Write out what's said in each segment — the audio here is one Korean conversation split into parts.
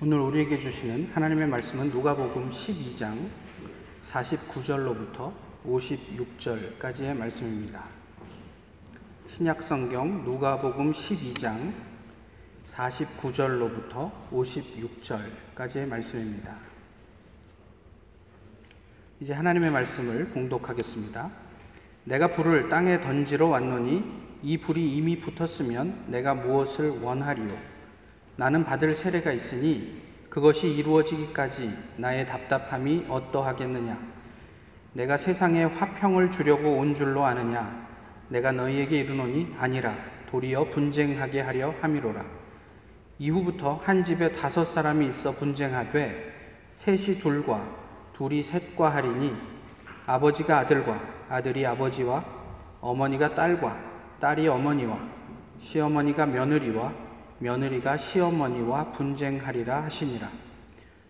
오늘 우리에게 주시는 하나님의 말씀은 누가복음 12장 49절로부터 56절까지의 말씀입니다. 신약 성경 누가복음 12장 49절로부터 56절까지의 말씀입니다. 이제 하나님의 말씀을 공독하겠습니다. 내가 불을 땅에 던지러 왔노니 이 불이 이미 붙었으면 내가 무엇을 원하리요? 나는 받을 세례가 있으니 그것이 이루어지기까지 나의 답답함이 어떠하겠느냐? 내가 세상에 화평을 주려고 온 줄로 아느냐? 내가 너희에게 이르노니 아니라 도리어 분쟁하게 하려 함이로라. 이후부터 한 집에 다섯 사람이 있어 분쟁하되 셋이 둘과 둘이 셋과 하리니 아버지가 아들과 아들이 아버지와 어머니가 딸과 딸이 어머니와 시어머니가 며느리와 며느리가 시어머니와 분쟁하리라 하시니라.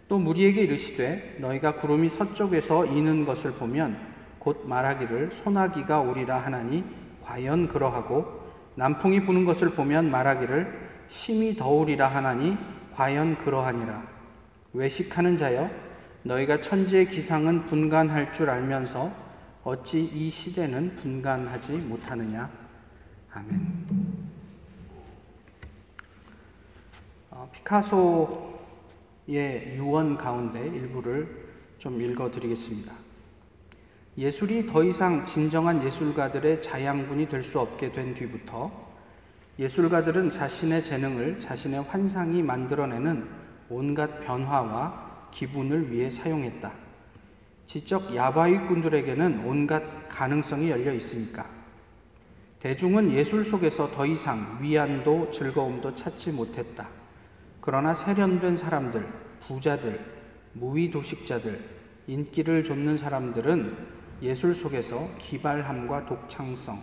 또 무리에게 이르시되 너희가 구름이 서쪽에서 이는 것을 보면 곧 말하기를 소나기가 오리라 하나니 과연 그러하고 남풍이 부는 것을 보면 말하기를 심히 더우리라 하나니 과연 그러하니라. 외식하는 자여 너희가 천지의 기상은 분간할 줄 알면서 어찌 이 시대는 분간하지 못하느냐. 아멘. 어, 피카소의 유언 가운데 일부를 좀 읽어 드리겠습니다. 예술이 더 이상 진정한 예술가들의 자양분이 될 수 없게 된 뒤부터 예술가들은 자신의 재능을 자신의 환상이 만들어내는 온갖 변화와 기분을 위해 사용했다. 지적 야바위꾼들에게는 온갖 가능성이 열려 있으니까. 대중은 예술 속에서 더 이상 위안도 즐거움도 찾지 못했다. 그러나 세련된 사람들, 부자들, 무위 도식자들, 인기를 좇는 사람들은 예술 속에서 기발함과 독창성,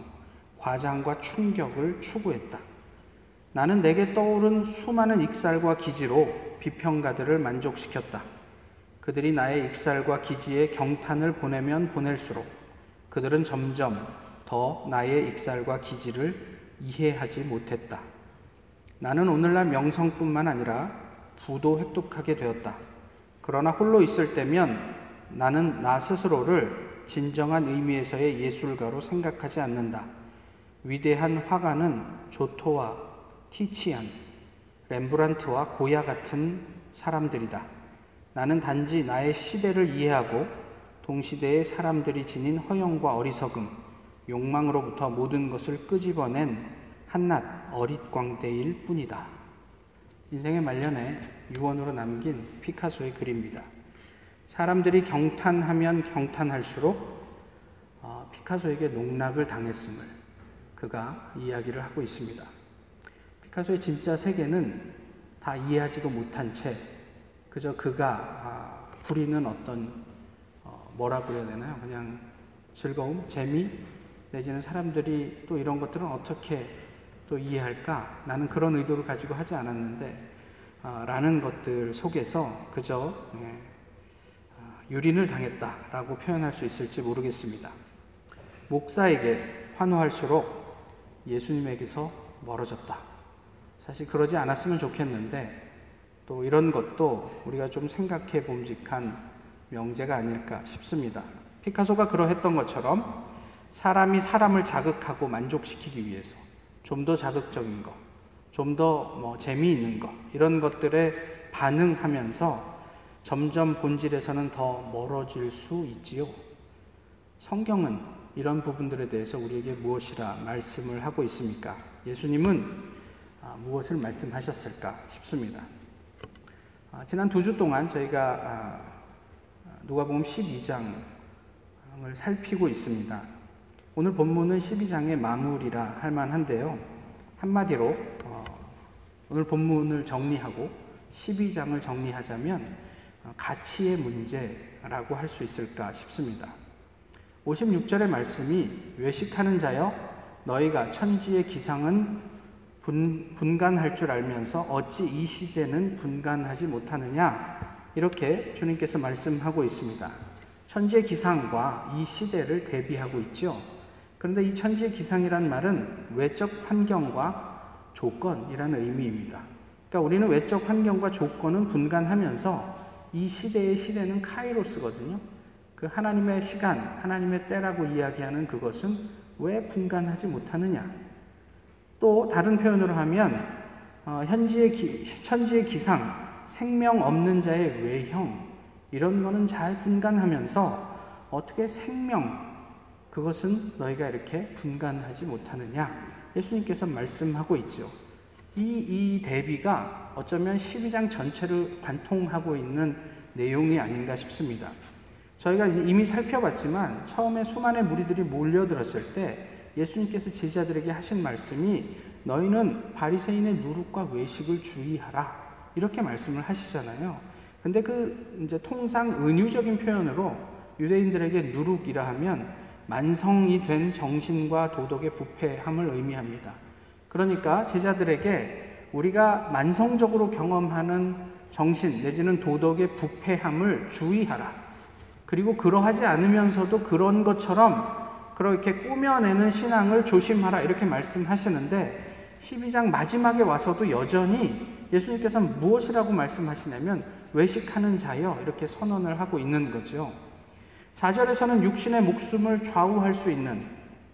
과장과 충격을 추구했다. 나는 내게 떠오른 수많은 익살과 기지로 비평가들을 만족시켰다. 그들이 나의 익살과 기지에 경탄을 보내면 보낼수록 그들은 점점 더 나의 익살과 기지를 이해하지 못했다. 나는 오늘날 명성뿐만 아니라 부도 획득하게 되었다. 그러나 홀로 있을 때면 나는 나 스스로를 진정한 의미에서의 예술가로 생각하지 않는다. 위대한 화가는 조토와 티치안, 렘브란트와 고야 같은 사람들이다. 나는 단지 나의 시대를 이해하고 동시대의 사람들이 지닌 허영과 어리석음, 욕망으로부터 모든 것을 끄집어낸 한낱 어릿광대일 뿐이다. 인생의 말년에 유언으로 남긴 피카소의 글입니다. 사람들이 경탄하면 경탄할수록 어, 피카소에게 농락을 당했음을 그가 이야기를 하고 있습니다. 피카소의 진짜 세계는 다 이해하지도 못한 채 그저 그가 아, 부리는 어떤 어, 뭐라 그래야 되나요? 그냥 즐거움, 재미 내지는 사람들이 또 이런 것들은 어떻게 또 이해할까? 나는 그런 의도를 가지고 하지 않았는데, 어, 라는 것들 속에서 그저 예, 어, 유린을 당했다라고 표현할 수 있을지 모르겠습니다. 목사에게 환호할수록 예수님에게서 멀어졌다. 사실 그러지 않았으면 좋겠는데, 또 이런 것도 우리가 좀 생각해 봄직한 명제가 아닐까 싶습니다. 피카소가 그러했던 것처럼 사람이 사람을 자극하고 만족시키기 위해서 좀 더 자극적인 거, 좀더 뭐 재미있는 거, 이런 것들에 반응하면서 점점 본질에서는 더 멀어질 수 있지요. 성경은 이런 부분들에 대해서 우리에게 무엇이라 말씀을 하고 있습니까? 예수님은 아, 무엇을 말씀하셨을까 싶습니다. 아, 지난 두 주 동안 저희가 아, 누가복음 12장을 살피고 있습니다. 오늘 본문은 12장의 마무리라 할 만한데요. 한마디로 어, 오늘 본문을 정리하고 12장을 정리하자면 어, 가치의 문제라고 할 수 있을까 싶습니다. 56절의 말씀이 외식하는 자여 너희가 천지의 기상은 분, 분간할 줄 알면서 어찌 이 시대는 분간하지 못하느냐 이렇게 주님께서 말씀하고 있습니다. 천지의 기상과 이 시대를 대비하고 있죠. 그런데 이 천지의 기상이란 말은 외적 환경과 조건이라는 의미입니다. 그러니까 우리는 외적 환경과 조건은 분간하면서 이 시대의 시대는 카이로스거든요. 그 하나님의 시간, 하나님의 때라고 이야기하는 그것은 왜 분간하지 못하느냐? 또 다른 표현으로 하면 어, 현지의 기, 천지의 기상, 생명 없는 자의 외형 이런 거는 잘 분간하면서 어떻게 생명 그것은 너희가 이렇게 분간하지 못하느냐? 예수님께서 말씀하고 있죠. 이, 이 대비가 어쩌면 12장 전체를 관통하고 있는 내용이 아닌가 싶습니다. 저희가 이미 살펴봤지만 처음에 수많은 무리들이 몰려들었을 때 예수님께서 제자들에게 하신 말씀이 너희는 바리새인의 누룩과 외식을 주의하라 이렇게 말씀을 하시잖아요. 근데 그 이제 통상 은유적인 표현으로 유대인들에게 누룩이라 하면 만성이 된 정신과 도덕의 부패함을 의미합니다. 그러니까 제자들에게 우리가 만성적으로 경험하는 정신 내지는 도덕의 부패함을 주의하라. 그리고 그러하지 않으면서도 그런 것처럼 그렇게 꾸며내는 신앙을 조심하라. 이렇게 말씀하시는데 12장 마지막에 와서도 여전히 예수님께서 무엇이라고 말씀하시냐면 외식하는 자여 이렇게 선언을 하고 있는 거죠. 4절에서는 육신의 목숨을 좌우할 수 있는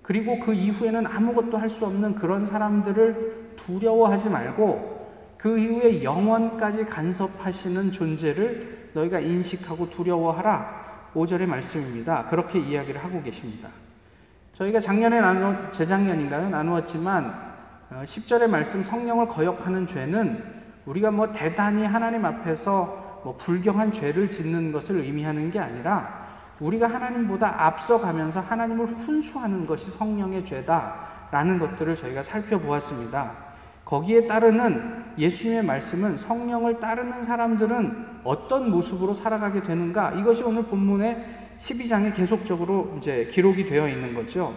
그리고 그 이후에는 아무것도 할 수 없는 그런 사람들을 두려워하지 말고 그 이후에 영원까지 간섭하시는 존재를 너희가 인식하고 두려워하라. 5절의 말씀입니다. 그렇게 이야기를 하고 계십니다. 저희가 작년에 나누, 재작년인가요? 나누었지만 10절의 어, 말씀 성령을 거역하는 죄는 우리가 뭐 대단히 하나님 앞에서 뭐 불경한 죄를 짓는 것을 의미하는 게 아니라 우리가 하나님보다 앞서가면서 하나님을 훈수하는 것이 성령의 죄다라는 것들을 저희가 살펴보았습니다. 거기에 따르는 예수님의 말씀은 성령을 따르는 사람들은 어떤 모습으로 살아가게 되는가? 이것이 오늘 본문의 12장에 계속적으로 이제 기록이 되어 있는 거죠.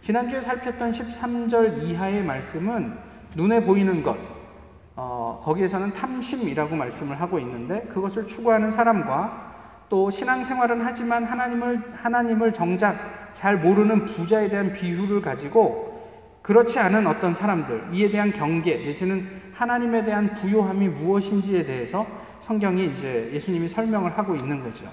지난주에 살폈던 13절 이하의 말씀은 눈에 보이는 것, 어, 거기에서는 탐심이라고 말씀을 하고 있는데 그것을 추구하는 사람과 또 신앙생활은 하지만 하나님을 하나님을 정작 잘 모르는 부자에 대한 비유를 가지고 그렇지 않은 어떤 사람들 이에 대한 경계 내지는 하나님에 대한 부요함이 무엇인지에 대해서 성경이 이제 예수님이 설명을 하고 있는 거죠.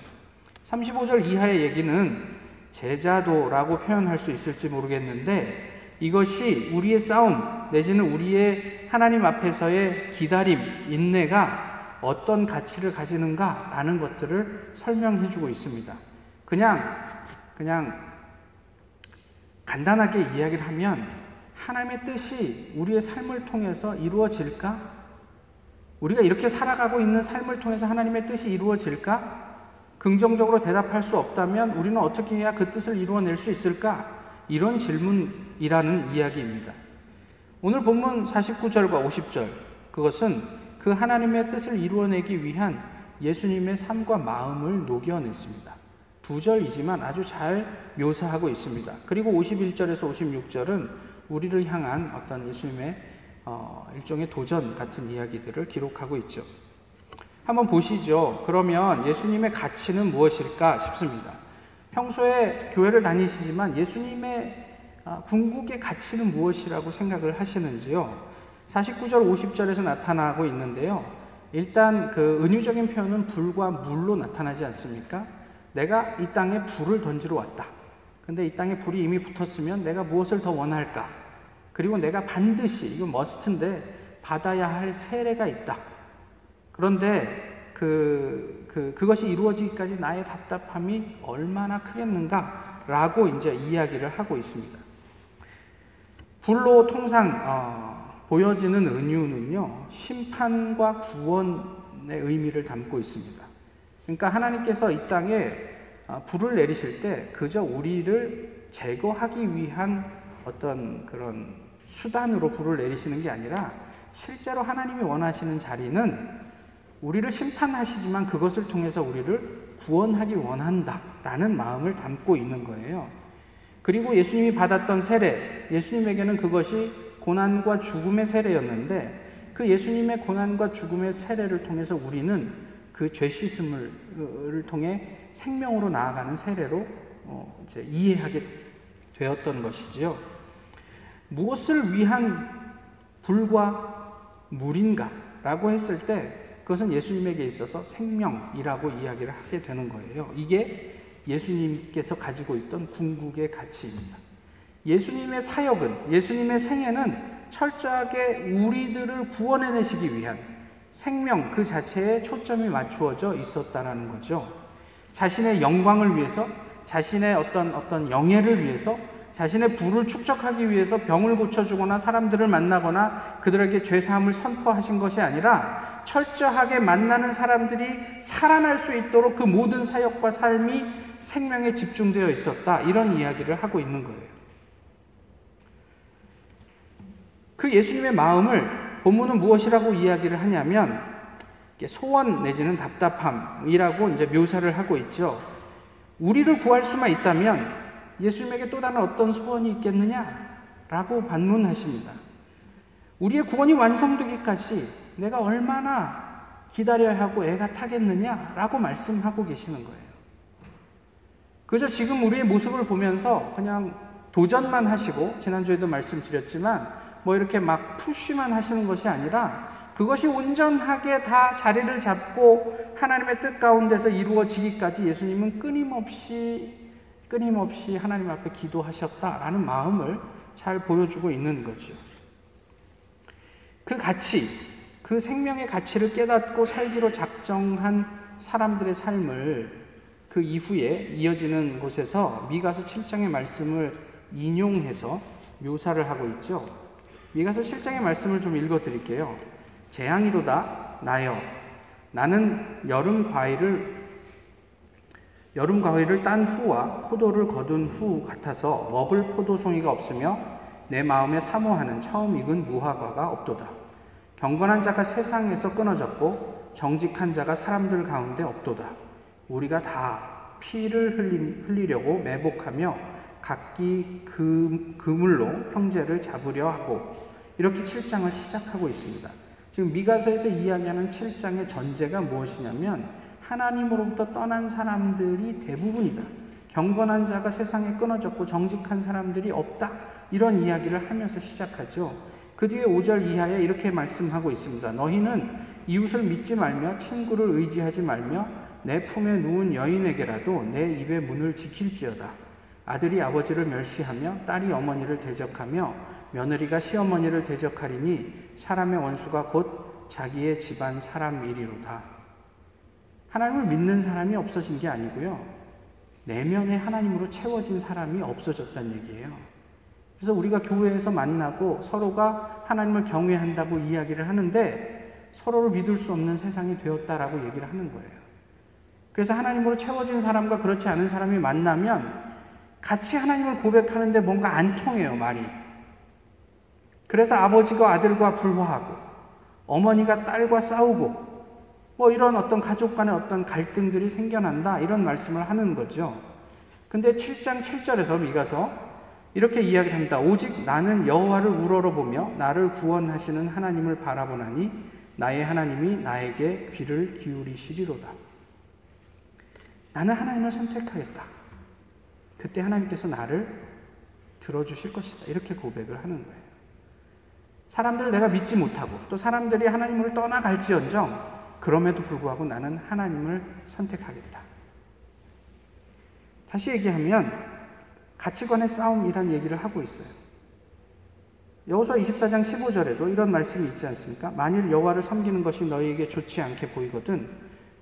35절 이하의 얘기는 제자도라고 표현할 수 있을지 모르겠는데 이것이 우리의 싸움 내지는 우리의 하나님 앞에서의 기다림, 인내가 어떤 가치를 가지는가라는 것들을 설명해 주고 있습니다. 그냥, 그냥 간단하게 이야기를 하면 하나님의 뜻이 우리의 삶을 통해서 이루어질까? 우리가 이렇게 살아가고 있는 삶을 통해서 하나님의 뜻이 이루어질까? 긍정적으로 대답할 수 없다면 우리는 어떻게 해야 그 뜻을 이루어낼 수 있을까? 이런 질문이라는 이야기입니다. 오늘 본문 49절과 50절, 그것은 그 하나님의 뜻을 이루어내기 위한 예수님의 삶과 마음을 녹여냈습니다. 두 절이지만 아주 잘 묘사하고 있습니다. 그리고 51절에서 56절은 우리를 향한 어떤 예수님의 어, 일종의 도전 같은 이야기들을 기록하고 있죠. 한번 보시죠. 그러면 예수님의 가치는 무엇일까 싶습니다. 평소에 교회를 다니시지만 예수님의 아, 궁극의 가치는 무엇이라고 생각을 하시는지요? 49절, 50절에서 나타나고 있는데요. 일단 그 은유적인 표현은 불과 물로 나타나지 않습니까? 내가 이 땅에 불을 던지러 왔다. 근데 이 땅에 불이 이미 붙었으면 내가 무엇을 더 원할까? 그리고 내가 반드시, 이건 머스트인데, 받아야 할 세례가 있다. 그런데 그, 그, 그것이 이루어지기까지 나의 답답함이 얼마나 크겠는가? 라고 이제 이야기를 하고 있습니다. 불로 통상, 어, 보여지는 은유는요, 심판과 구원의 의미를 담고 있습니다. 그러니까 하나님께서 이 땅에 아, 불을 내리실 때 그저 우리를 제거하기 위한 어떤 그런 수단으로 불을 내리시는 게 아니라 실제로 하나님이 원하시는 자리는 우리를 심판하시지만 그것을 통해서 우리를 구원하기 원한다라는 마음을 담고 있는 거예요. 그리고 예수님이 받았던 세례, 예수님에게는 그것이 고난과 죽음의 세례였는데 그 예수님의 고난과 죽음의 세례를 통해서 우리는 그 죄 씻음을 통해 생명으로 나아가는 세례로 어, 이제 이해하게 되었던 것이지요. 무엇을 위한 불과 물인가? 라고 했을 때 그것은 예수님에게 있어서 생명이라고 이야기를 하게 되는 거예요. 이게 예수님께서 가지고 있던 궁극의 가치입니다. 예수님의 사역은, 예수님의 생애는 철저하게 우리들을 구원해내시기 위한 생명 그 자체에 초점이 맞추어져 있었다라는 거죠. 자신의 영광을 위해서, 자신의 어떤 어떤 영예를 위해서 자신의 부를 축적하기 위해서 병을 고쳐주거나 사람들을 만나거나 그들에게 죄사함을 선포하신 것이 아니라 철저하게 만나는 사람들이 살아날 수 있도록 그 모든 사역과 삶이 생명에 집중되어 있었다. 이런 이야기를 하고 있는 거예요. 그 예수님의 마음을 본문은 무엇이라고 이야기를 하냐면 소원 내지는 답답함이라고 이제 묘사를 하고 있죠. 우리를 구할 수만 있다면 예수님에게 또 다른 어떤 소원이 있겠느냐? 라고 반문하십니다. 우리의 구원이 완성되기까지 내가 얼마나 기다려야 하고 애가 타겠느냐? 라고 말씀하고 계시는 거예요. 그저 지금 우리의 모습을 보면서 그냥 도전만 하시고, 지난주에도 말씀드렸지만, 뭐 이렇게 막 푸쉬만 하시는 것이 아니라 그것이 온전하게 다 자리를 잡고 하나님의 뜻 가운데서 이루어지기까지 예수님은 끊임없이 끊임없이 하나님 앞에 기도하셨다라는 마음을 잘 보여주고 있는 거죠. 그 가치, 그 생명의 가치를 깨닫고 살기로 작정한 사람들의 삶을 그 이후에 이어지는 곳에서 미가서 7장의 말씀을 인용해서 묘사를 하고 있죠. 미가서 7장의 말씀을 좀 읽어 드릴게요. 재앙이로다 나여 나는 여름 과일을 여름 과일을 딴 후와 포도를 거둔 후 같아서 먹을 포도송이가 없으며 내 마음에 사모하는 처음 익은 무화과가 없도다. 경건한 자가 세상에서 끊어졌고 정직한 자가 사람들 가운데 없도다. 우리가 다 피를 흘리, 흘리려고 매복하며 각기 그, 그물로 형제를 잡으려 하고 이렇게 7장을 시작하고 있습니다. 지금 미가서에서 이야기하는 7장의 전제가 무엇이냐면 하나님으로부터 떠난 사람들이 대부분이다. 경건한 자가 세상에 끊어졌고 정직한 사람들이 없다. 이런 이야기를 하면서 시작하죠. 그 뒤에 5절 이하에 이렇게 말씀하고 있습니다. 너희는 이웃을 믿지 말며 친구를 의지하지 말며 내 품에 누운 여인에게라도 내 입의 문을 지킬지어다. 아들이 아버지를 멸시하며 딸이 어머니를 대적하며 며느리가 시어머니를 대적하리니 사람의 원수가 곧 자기의 집안 사람이리로다. 하나님을 믿는 사람이 없어진 게 아니고요. 내면에 하나님으로 채워진 사람이 없어졌다는 얘기예요. 그래서 우리가 교회에서 만나고 서로가 하나님을 경외한다고 이야기를 하는데 서로를 믿을 수 없는 세상이 되었다라고 얘기를 하는 거예요. 그래서 하나님으로 채워진 사람과 그렇지 않은 사람이 만나면 같이 하나님을 고백하는데 뭔가 안 통해요, 말이. 그래서 아버지가 아들과 불화하고 어머니가 딸과 싸우고 뭐 이런 어떤 가족 간의 어떤 갈등들이 생겨난다 이런 말씀을 하는 거죠. 근데 7장 7절에서 미가서 이렇게 이야기를 합니다. 오직 나는 여호와를 우러러 보며 나를 구원하시는 하나님을 바라보나니 나의 하나님이 나에게 귀를 기울이시리로다. 나는 하나님을 선택하겠다. 그때 하나님께서 나를 들어주실 것이다. 이렇게 고백을 하는 거예요. 사람들을 내가 믿지 못하고 또 사람들이 하나님을 떠나갈지언정 그럼에도 불구하고 나는 하나님을 선택하겠다. 다시 얘기하면 가치관의 싸움이란 얘기를 하고 있어요. 여호수아 24장 15절에도 이런 말씀이 있지 않습니까? 만일 여호와를 섬기는 것이 너희에게 좋지 않게 보이거든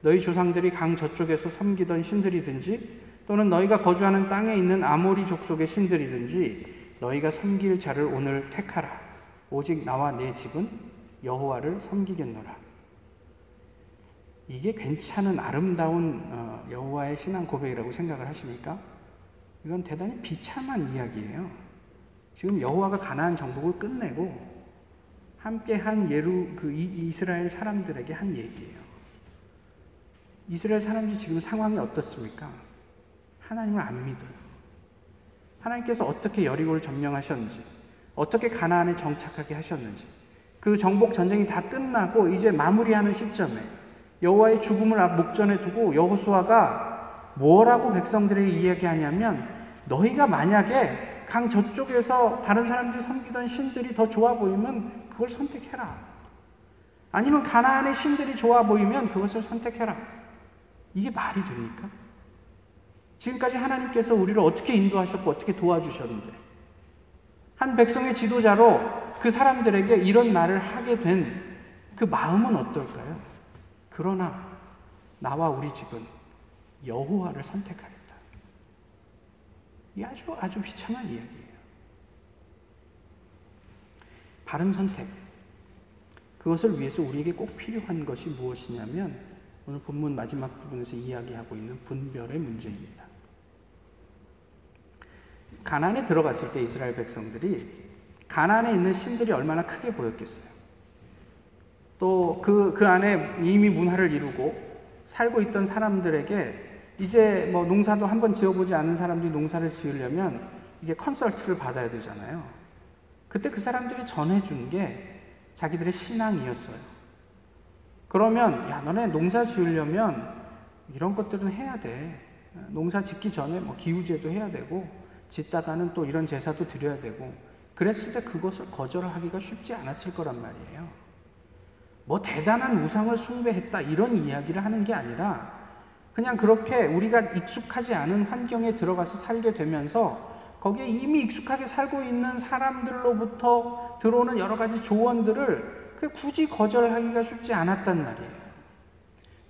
너희 조상들이 강 저쪽에서 섬기던 신들이든지 또는 너희가 거주하는 땅에 있는 아모리 족속의 신들이든지 너희가 섬길 자를 오늘 택하라. 오직 나와 내 집은 여호와를 섬기겠노라. 이게 괜찮은 아름다운 어, 여호와의 신앙 고백이라고 생각을 하십니까? 이건 대단히 비참한 이야기예요. 지금 여호와가 가나안 정복을 끝내고 함께 한 예루 그 이스라엘 사람들에게 한 얘기예요. 이스라엘 사람들이 지금 상황이 어떻습니까? 하나님을 안 믿어요. 하나님께서 어떻게 여리고를 점령하셨는지, 어떻게 가나안에 정착하게 하셨는지, 그 정복 전쟁이 다 끝나고 이제 마무리하는 시점에 여호와의 죽음을 앞 목전에 두고 여호수아가 뭐라고 백성들에게 이야기하냐면 너희가 만약에 강 저쪽에서 다른 사람들이 섬기던 신들이 더 좋아 보이면 그걸 선택해라. 아니면 가나안의 신들이 좋아 보이면 그것을 선택해라. 이게 말이 됩니까? 지금까지 하나님께서 우리를 어떻게 인도하셨고 어떻게 도와주셨는데 한 백성의 지도자로 그 사람들에게 이런 말을 하게 된 그 마음은 어떨까요? 그러나 나와 우리 집은 여호와를 선택하였다. 이 아주 아주 비참한 이야기예요. 바른 선택. 그것을 위해서 우리에게 꼭 필요한 것이 무엇이냐면 오늘 본문 마지막 부분에서 이야기하고 있는 분별의 문제입니다. 가난에 들어갔을 때 이스라엘 백성들이 가난에 있는 신들이 얼마나 크게 보였겠어요. 또 그, 그 안에 이미 문화를 이루고 살고 있던 사람들에게 이제 뭐 농사도 한번 지어보지 않은 사람들이 농사를 지으려면 이게 컨설트를 받아야 되잖아요. 그때 그 사람들이 전해준 게 자기들의 신앙이었어요. 그러면, 야, 너네 농사 지으려면 이런 것들은 해야 돼. 농사 짓기 전에 뭐 기우제도 해야 되고, 짓다가는 또 이런 제사도 드려야 되고, 그랬을 때 그것을 거절하기가 쉽지 않았을 거란 말이에요. 뭐 대단한 우상을 숭배했다 이런 이야기를 하는 게 아니라 그냥 그렇게 우리가 익숙하지 않은 환경에 들어가서 살게 되면서 거기에 이미 익숙하게 살고 있는 사람들로부터 들어오는 여러 가지 조언들을 굳이 거절하기가 쉽지 않았단 말이에요.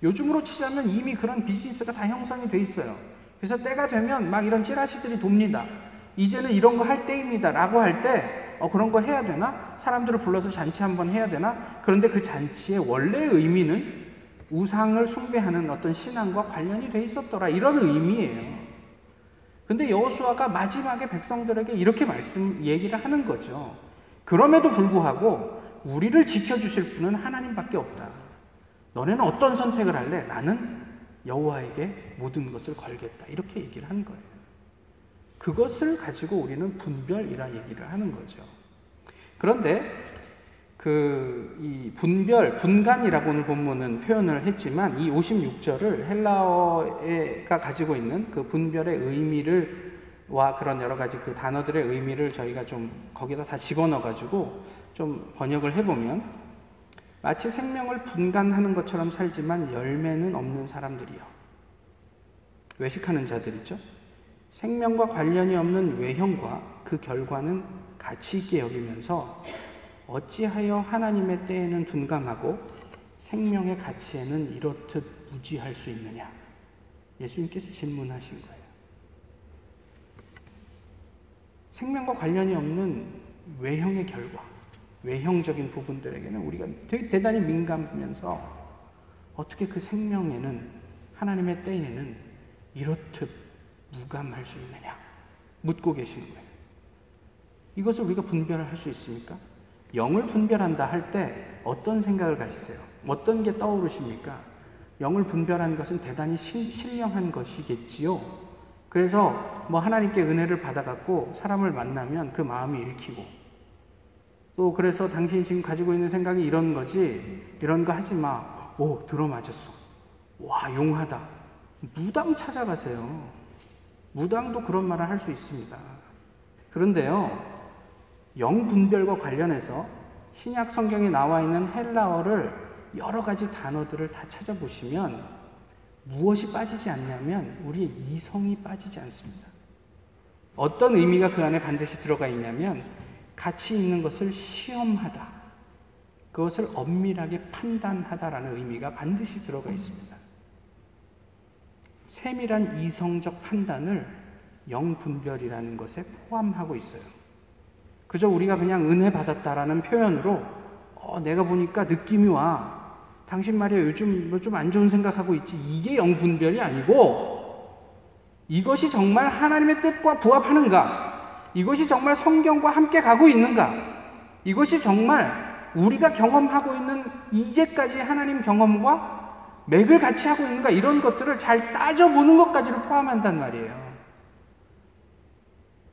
요즘으로 치자면 이미 그런 비즈니스가 다 형성이 돼 있어요. 그래서 때가 되면 막 이런 찌라시들이 돕니다. 이제는 이런 거 할 때입니다. 라고 할 때, 어, 그런 거 해야 되나? 사람들을 불러서 잔치 한번 해야 되나? 그런데 그 잔치의 원래 의미는 우상을 숭배하는 어떤 신앙과 관련이 돼 있었더라. 이런 의미예요. 근데 여호수아가 마지막에 백성들에게 이렇게 말씀 얘기를 하는 거죠. 그럼에도 불구하고 우리를 지켜 주실 분은 하나님밖에 없다. 너네는 어떤 선택을 할래? 나는 여호와에게 모든 것을 걸겠다. 이렇게 얘기를 한 거예요. 그것을 가지고 우리는 분별이라 얘기를 하는 거죠. 그런데 그 이 분별, 분간이라고 오늘 본문은 표현을 했지만 이 56절을 헬라어가 가지고 있는 그 분별의 의미를 와 그런 여러 가지 그 단어들의 의미를 저희가 좀 거기다 다 집어넣어 가지고 좀 번역을 해 보면 마치 생명을 분간하는 것처럼 살지만 열매는 없는 사람들이요. 외식하는 자들이죠. 생명과 관련이 없는 외형과 그 결과는 가치 있게 여기면서 어찌하여 하나님의 때에는 둔감하고 생명의 가치에는 이렇듯 무지할 수 있느냐? 예수님께서 질문하신 거예요. 생명과 관련이 없는 외형의 결과, 외형적인 부분들에게는 우리가 되게 대단히 민감하면서 어떻게 그 생명에는 하나님의 때에는 이렇듯 무감할 수 있느냐? 묻고 계시는 거예요. 이것을 우리가 분별을 할 수 있습니까? 영을 분별한다 할 때 어떤 생각을 가지세요? 어떤 게 떠오르십니까? 영을 분별한 것은 대단히 신령한 것이겠지요. 그래서 뭐 하나님께 은혜를 받아갖고 사람을 만나면 그 마음이 읽히고 또 그래서 당신이 지금 가지고 있는 생각이 이런 거지 이런 거 하지 마. 오 들어맞았어. 와 용하다. 무당 찾아가세요. 무당도 그런 말을 할 수 있습니다. 그런데요, 영분별과 관련해서 신약 성경에 나와 있는 헬라어를 여러 가지 단어들을 다 찾아보시면 무엇이 빠지지 않냐면 우리의 이성이 빠지지 않습니다. 어떤 의미가 그 안에 반드시 들어가 있냐면 가치 있는 것을 시험하다. 그것을 엄밀하게 판단하다라는 의미가 반드시 들어가 있습니다. 세밀한 이성적 판단을 영분별이라는 것에 포함하고 있어요. 그저 우리가 그냥 은혜 받았다라는 표현으로 어, 내가 보니까 느낌이 와. 당신 말이야 요즘 뭐 좀 안 좋은 생각하고 있지. 이게 영분별이 아니고 이것이 정말 하나님의 뜻과 부합하는가? 이것이 정말 성경과 함께 가고 있는가? 이것이 정말 우리가 경험하고 있는 이제까지 하나님 경험과 맥을 같이 하고 있는가 이런 것들을 잘 따져보는 것까지를 포함한단 말이에요.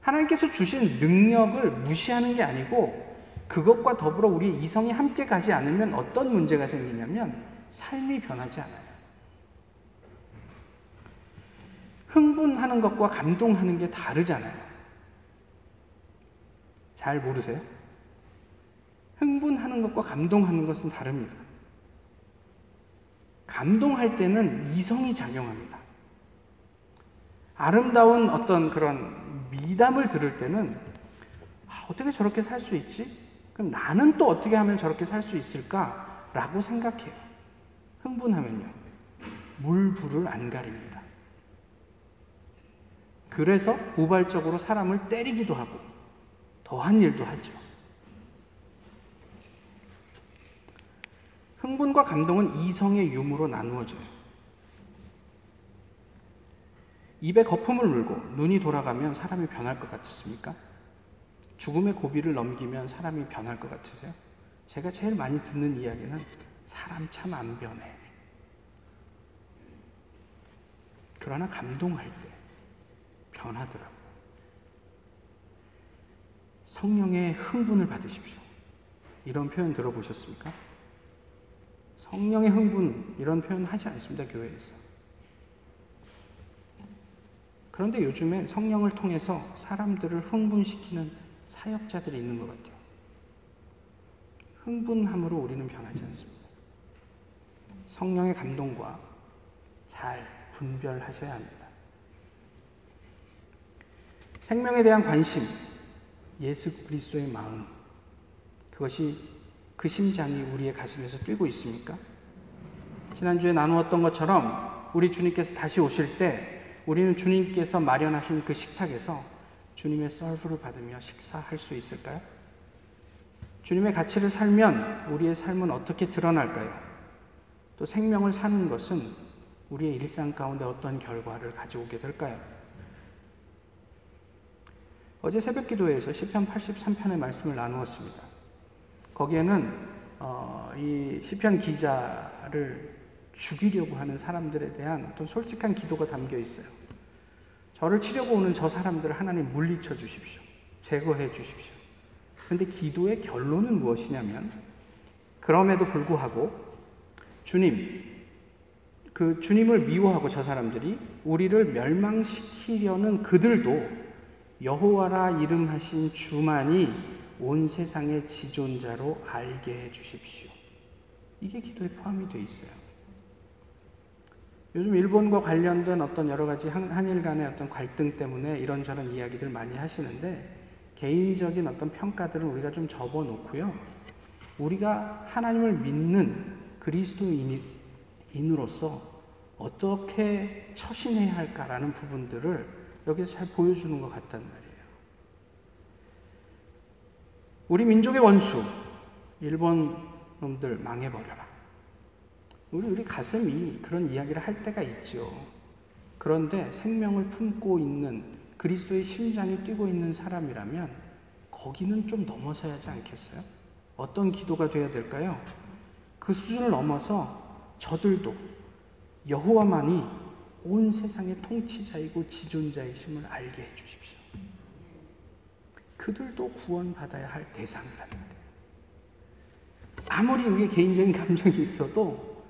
하나님께서 주신 능력을 무시하는 게 아니고 그것과 더불어 우리의 이성이 함께 가지 않으면 어떤 문제가 생기냐면 삶이 변하지 않아요. 흥분하는 것과 감동하는 게 다르잖아요. 잘 모르세요? 흥분하는 것과 감동하는 것은 다릅니다. 감동할 때는 이성이 작용합니다. 아름다운 어떤 그런 미담을 들을 때는 아, 어떻게 저렇게 살 수 있지? 그럼 나는 또 어떻게 하면 저렇게 살 수 있을까? 라고 생각해요. 흥분하면요. 물 불을 안 가립니다. 그래서 우발적으로 사람을 때리기도 하고 더한 일도 하죠. 흥분과 감동은 이성의 유무로 나누어져요. 입에 거품을 물고 눈이 돌아가면 사람이 변할 것 같습니까? 죽음의 고비를 넘기면 사람이 변할 것 같으세요? 제가 제일 많이 듣는 이야기는 사람 참 안 변해. 그러나 감동할 때 변하더라고요. 성령의 흥분을 받으십시오. 이런 표현 들어보셨습니까? 성령의 흥분 이런 표현 하지 않습니다 교회에서. 그런데 요즘에 성령을 통해서 사람들을 흥분시키는 사역자들이 있는 것 같아요. 흥분함으로 우리는 변하지 않습니다. 성령의 감동과 잘 분별하셔야 합니다. 생명에 대한 관심, 예수 그리스도의 마음, 그것이 그 심장이 우리의 가슴에서 뛰고 있습니까? 지난주에 나누었던 것처럼 우리 주님께서 다시 오실 때 우리는 주님께서 마련하신 그 식탁에서 주님의 썰프를 받으며 식사할 수 있을까요? 주님의 가치를 살면 우리의 삶은 어떻게 드러날까요? 또 생명을 사는 것은 우리의 일상 가운데 어떤 결과를 가져오게 될까요? 어제 새벽 기도회에서 시편 83편의 말씀을 나누었습니다. 거기에는 어, 이 시편 기자를 죽이려고 하는 사람들에 대한 어떤 솔직한 기도가 담겨 있어요. 저를 치려고 오는 저 사람들을 하나님 물리쳐 주십시오. 제거해 주십시오. 그런데 기도의 결론은 무엇이냐면 그럼에도 불구하고 주님 그 주님을 미워하고 저 사람들이 우리를 멸망시키려는 그들도 여호와라 이름하신 주만이 온 세상의 지존자로 알게 해 주십시오. 이게 기도에 포함이 되어 있어요. 요즘 일본과 관련된 어떤 여러 가지 한일 간의 어떤 갈등 때문에 이런저런 이야기들 많이 하시는데 개인적인 어떤 평가들은 우리가 좀 접어놓고요. 우리가 하나님을 믿는 그리스도인으로서 어떻게 처신해야 할까라는 부분들을 여기서 잘 보여주는 것 같단 말이에요. 우리 민족의 원수, 일본 놈들 망해버려라. 우리, 우리 가슴이 그런 이야기를 할 때가 있죠. 그런데 생명을 품고 있는 그리스도의 심장이 뛰고 있는 사람이라면 거기는 좀 넘어서야 하지 않겠어요? 어떤 기도가 되어야 될까요? 그 수준을 넘어서 저들도 여호와만이 온 세상의 통치자이고 지존자이심을 알게 해 주십시오. 그들도 구원받아야 할 대상이란 말이에요. 아무리 우리의 개인적인 감정이 있어도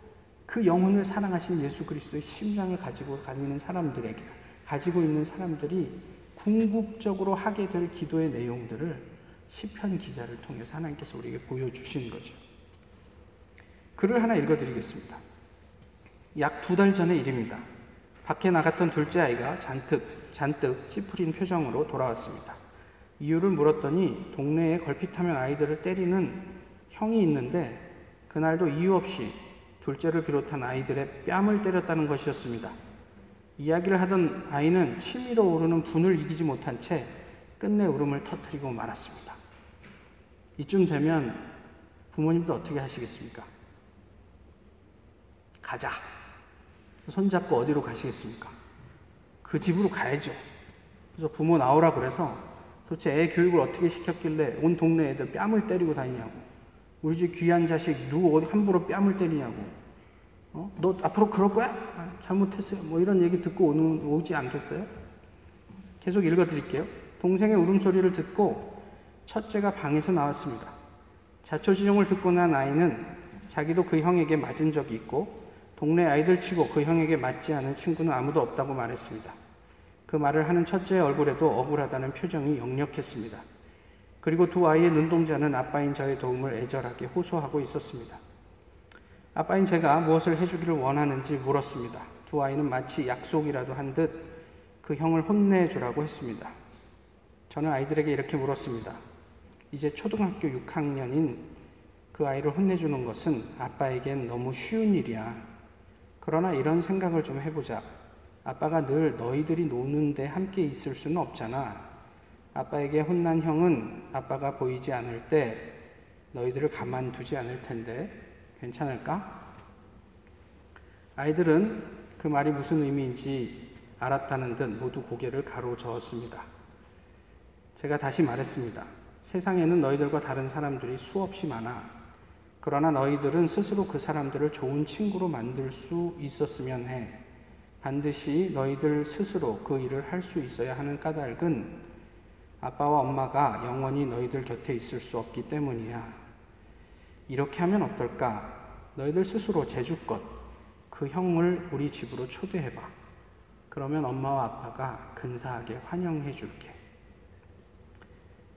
그 영혼을 사랑하신 예수 그리스도의 심장을 가지고 다니는 사람들에게 가지고 있는 사람들이 궁극적으로 하게 될 기도의 내용들을 시편 기자를 통해서 하나님께서 우리에게 보여주신 거죠. 글을 하나 읽어드리겠습니다. 약 두 달 전의 일입니다. 밖에 나갔던 둘째 아이가 잔뜩 잔뜩 찌푸린 표정으로 돌아왔습니다. 이유를 물었더니 동네에 걸핏하면 아이들을 때리는 형이 있는데 그날도 이유 없이 둘째를 비롯한 아이들의 뺨을 때렸다는 것이었습니다. 이야기를 하던 아이는 치밀어 오르는 분을 이기지 못한 채 끝내 울음을 터뜨리고 말았습니다. 이쯤 되면 부모님도 어떻게 하시겠습니까? 가자. 손잡고 어디로 가시겠습니까? 그 집으로 가야죠. 그래서 부모 나오라 그래서 도대체 애 교육을 어떻게 시켰길래 온 동네 애들 뺨을 때리고 다니냐고. 우리 집 귀한 자식 누구 어디 함부로 뺨을 때리냐고. 어? 너 앞으로 그럴 거야? 아, 잘못했어요. 뭐 이런 얘기 듣고 오는, 오지 않겠어요? 계속 읽어 드릴게요. 동생의 울음소리를 듣고 첫째가 방에서 나왔습니다. 자초지종을 듣고 난 아이는 자기도 그 형에게 맞은 적이 있고 동네 아이들 치고 그 형에게 맞지 않은 친구는 아무도 없다고 말했습니다. 그 말을 하는 첫째의 얼굴에도 억울하다는 표정이 역력했습니다. 그리고 두 아이의 눈동자는 아빠인 저의 도움을 애절하게 호소하고 있었습니다. 아빠인 제가 무엇을 해주기를 원하는지 물었습니다. 두 아이는 마치 약속이라도 한 듯 그 형을 혼내주라고 했습니다. 저는 아이들에게 이렇게 물었습니다. 이제 초등학교 6학년인 그 아이를 혼내주는 것은 아빠에겐 너무 쉬운 일이야. 그러나 이런 생각을 좀 해보자. 아빠가 늘 너희들이 노는데 함께 있을 수는 없잖아. 아빠에게 혼난 형은 아빠가 보이지 않을 때 너희들을 가만두지 않을 텐데 괜찮을까? 아이들은 그 말이 무슨 의미인지 알았다는 듯 모두 고개를 가로저었습니다. 제가 다시 말했습니다. 세상에는 너희들과 다른 사람들이 수없이 많아. 그러나 너희들은 스스로 그 사람들을 좋은 친구로 만들 수 있었으면 해. 반드시 너희들 스스로 그 일을 할 수 있어야 하는 까닭은 아빠와 엄마가 영원히 너희들 곁에 있을 수 없기 때문이야. 이렇게 하면 어떨까? 너희들 스스로 제주껏 그 형을 우리 집으로 초대해봐. 그러면 엄마와 아빠가 근사하게 환영해 줄게.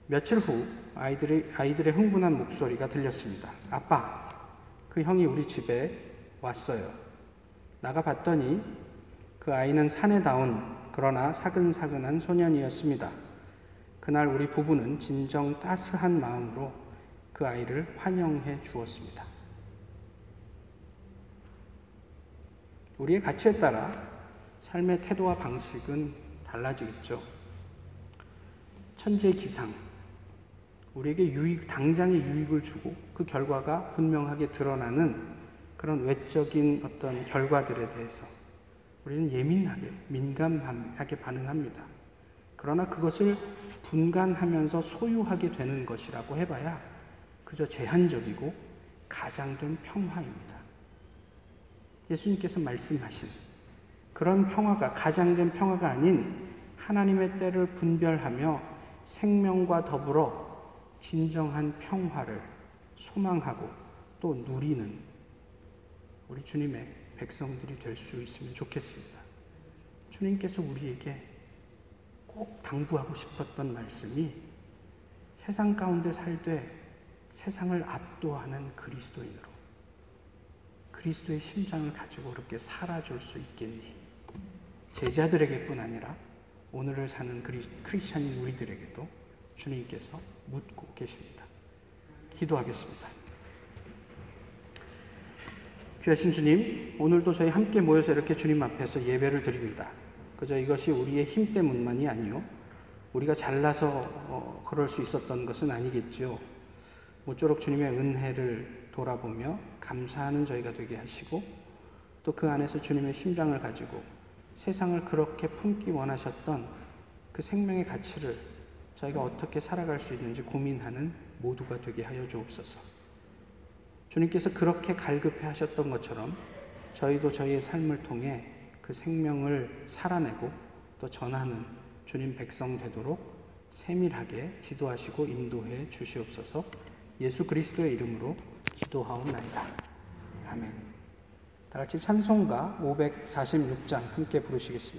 며칠 후 아이들의, 아이들의 흥분한 목소리가 들렸습니다. 아빠, 그 형이 우리 집에 왔어요. 나가 봤더니 그 아이는 사내다운 그러나 사근사근한 소년이었습니다. 그날 우리 부부는 진정 따스한 마음으로 그 아이를 환영해 주었습니다. 우리의 가치에 따라 삶의 태도와 방식은 달라지겠죠. 천재 기상, 우리에게 유익, 당장의 유익을 주고 그 결과가 분명하게 드러나는 그런 외적인 어떤 결과들에 대해서 우리는 예민하게, 민감하게 반응합니다. 그러나 그것을 분간하면서 소유하게 되는 것이라고 해봐야 그저 제한적이고 가장된 평화입니다. 예수님께서 말씀하신 그런 평화가 가장된 평화가 아닌 하나님의 때를 분별하며 생명과 더불어 진정한 평화를 소망하고 또 누리는 우리 주님의 백성들이 될 수 있으면 좋겠습니다. 주님께서 우리에게 꼭 당부하고 싶었던 말씀이 세상 가운데 살되 세상을 압도하는 그리스도인으로 그리스도의 심장을 가지고 그렇게 살아줄 수 있겠니? 제자들에게뿐 아니라 오늘을 사는 크리스천인 우리들에게도 주님께서 묻고 계십니다. 기도하겠습니다. 귀하신 주님, 오늘도 저희 함께 모여서 이렇게 주님 앞에서 예배를 드립니다. 그저 이것이 우리의 힘 때문만이 아니요. 우리가 잘나서 어, 그럴 수 있었던 것은 아니겠죠. 모쪼록 주님의 은혜를 돌아보며 감사하는 저희가 되게 하시고 또 그 안에서 주님의 심장을 가지고 세상을 그렇게 품기 원하셨던 그 생명의 가치를 저희가 어떻게 살아갈 수 있는지 고민하는 모두가 되게 하여 주옵소서. 주님께서 그렇게 갈급해 하셨던 것처럼 저희도 저희의 삶을 통해 그 생명을 살아내고 또 전하는 주님 백성 되도록 세밀하게 지도하시고 인도해 주시옵소서 예수 그리스도의 이름으로 기도하옵나이다. 아멘. 다 같이 찬송가 546장 함께 부르시겠습니다.